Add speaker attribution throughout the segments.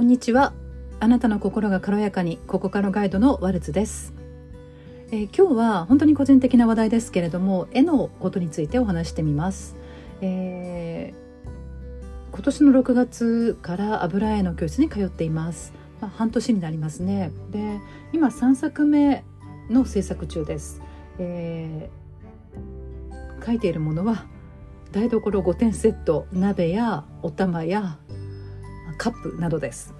Speaker 1: こんにちは。あなたの心が軽やかにここからガイドのワルツです、えー、今日は本当に個人的な話題ですけれども絵のことについてお話してみます、えー、今年の6月から油絵の教室に通っています。まあ、半年になりますね。で今3作目の制作中です、えー、書いているものは台所5点セット鍋やお玉やカップなどです。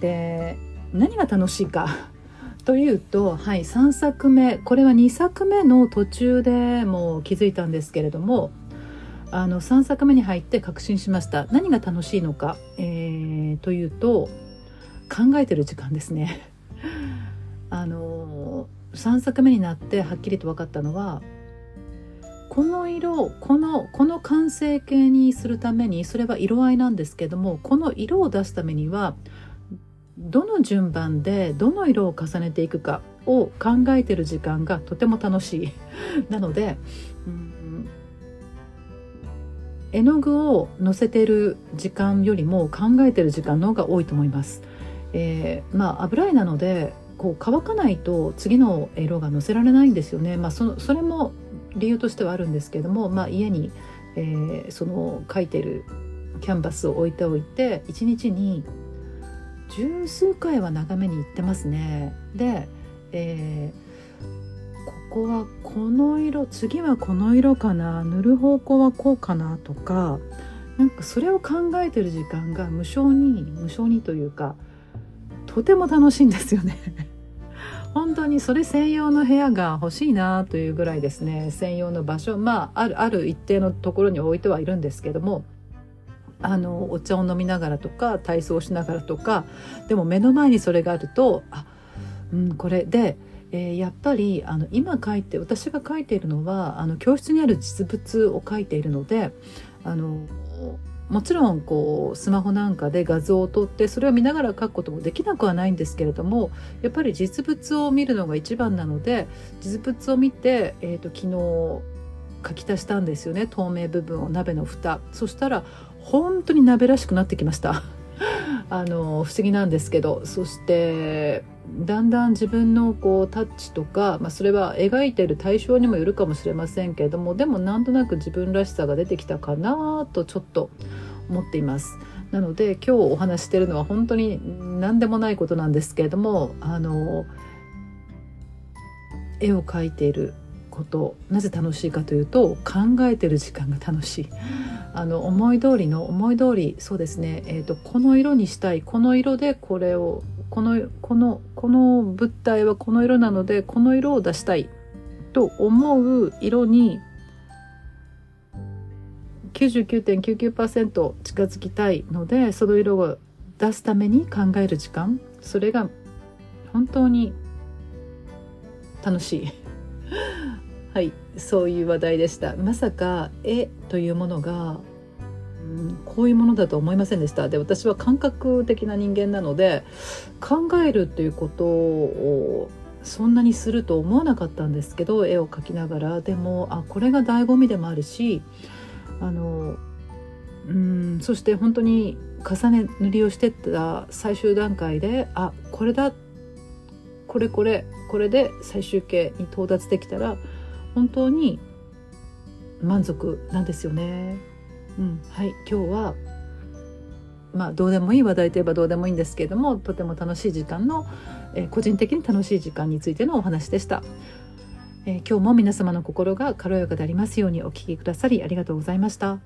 Speaker 1: で何が楽しいか。というと、はい、3作目。これは2作目の途中でもう気づいたんですけれどもあの3作目に入って確信しました。何が楽しいのか、えー、というと考えてる時間ですね。あの3作目になってはっきりと分かったのはこの色このこの完成形にするためにそれは色合いなんですけどもこの色を出すためにはどの順番でどの色を重ねていくかを考えてる時間がとても楽しい なので、うん、絵の具をのせてる時間よりも考えてる時間の方が多いと思います。えー、まあ油絵なのでこう乾かないと次の色がのせられないんですよね。まあ、そそれも理由としてはあるんですけども、まあ、家に、えー、その描いてるキャンバスを置いておいて一日に十数回は眺めに行ってますね。で、えー、ここはこの色次はこの色かな塗る方向はこうかなとかなんかそれを考えてる時間が無性に無性にというかとても楽しいんですよね。本当にそれ専用の部屋が欲しいなというぐらいですね。専用の場所。まああるある一定のところに置いてはいるんですけども。あのお茶を飲みながらとか体操しながらとか。でも目の前にそれがあるとあうんこれ。で、えー、やっぱりあの今書いて私が書いているのはあの教室にある実物を書いているのであのもちろんこうスマホなんかで画像を撮ってそれを見ながら書くこともできなくはないんですけれどもやっぱり実物を見るのが一番なので実物を見て、えーと、昨日書き足したんですよね。透明部分を鍋の蓋。そしたら本当に鍋らしくなってきました。あの不思議なんですけどそしてだんだん自分のこうタッチとか、まあ、それは描いてる対象にもよるかもしれませんけれどもでもなんとなく自分らしさが出てきたかなとちょっと思っています。なので今日お話してるのは本当に何でもないことなんですけれどもあの絵を描いていることなぜ楽しいかというと考えてる時間が楽しいあの思い通りの思い通りそうですね、えーと、この色にしたい。この色でこれをこのこのこの物体はこの色なのでこの色を出したい。と思う色に99.99%近づきたいのでその色を出すために考える時間。それが本当に楽しい。はい。そういう話題でした。まさか絵というものが、うん、こういうものだと思いませんでした。で私は感覚的な人間なので考えるということをそんなにすると思わなかったんですけど絵を描きながら。でもあこれが醍醐味でもあるしあのうんそして本当に重ね塗りをしてった最終段階であこれだこれこれこれで最終形に到達できたら本当に満足なんですよね。うん、はい今日はまあどうでもいい話題といえばどうでもいいんですけれどもとても楽しい時間の、えー、個人的に楽しい時間についてのお話でした。えー、今日も皆様の心が軽やかでありますようにお聞きくださりありがとうございました。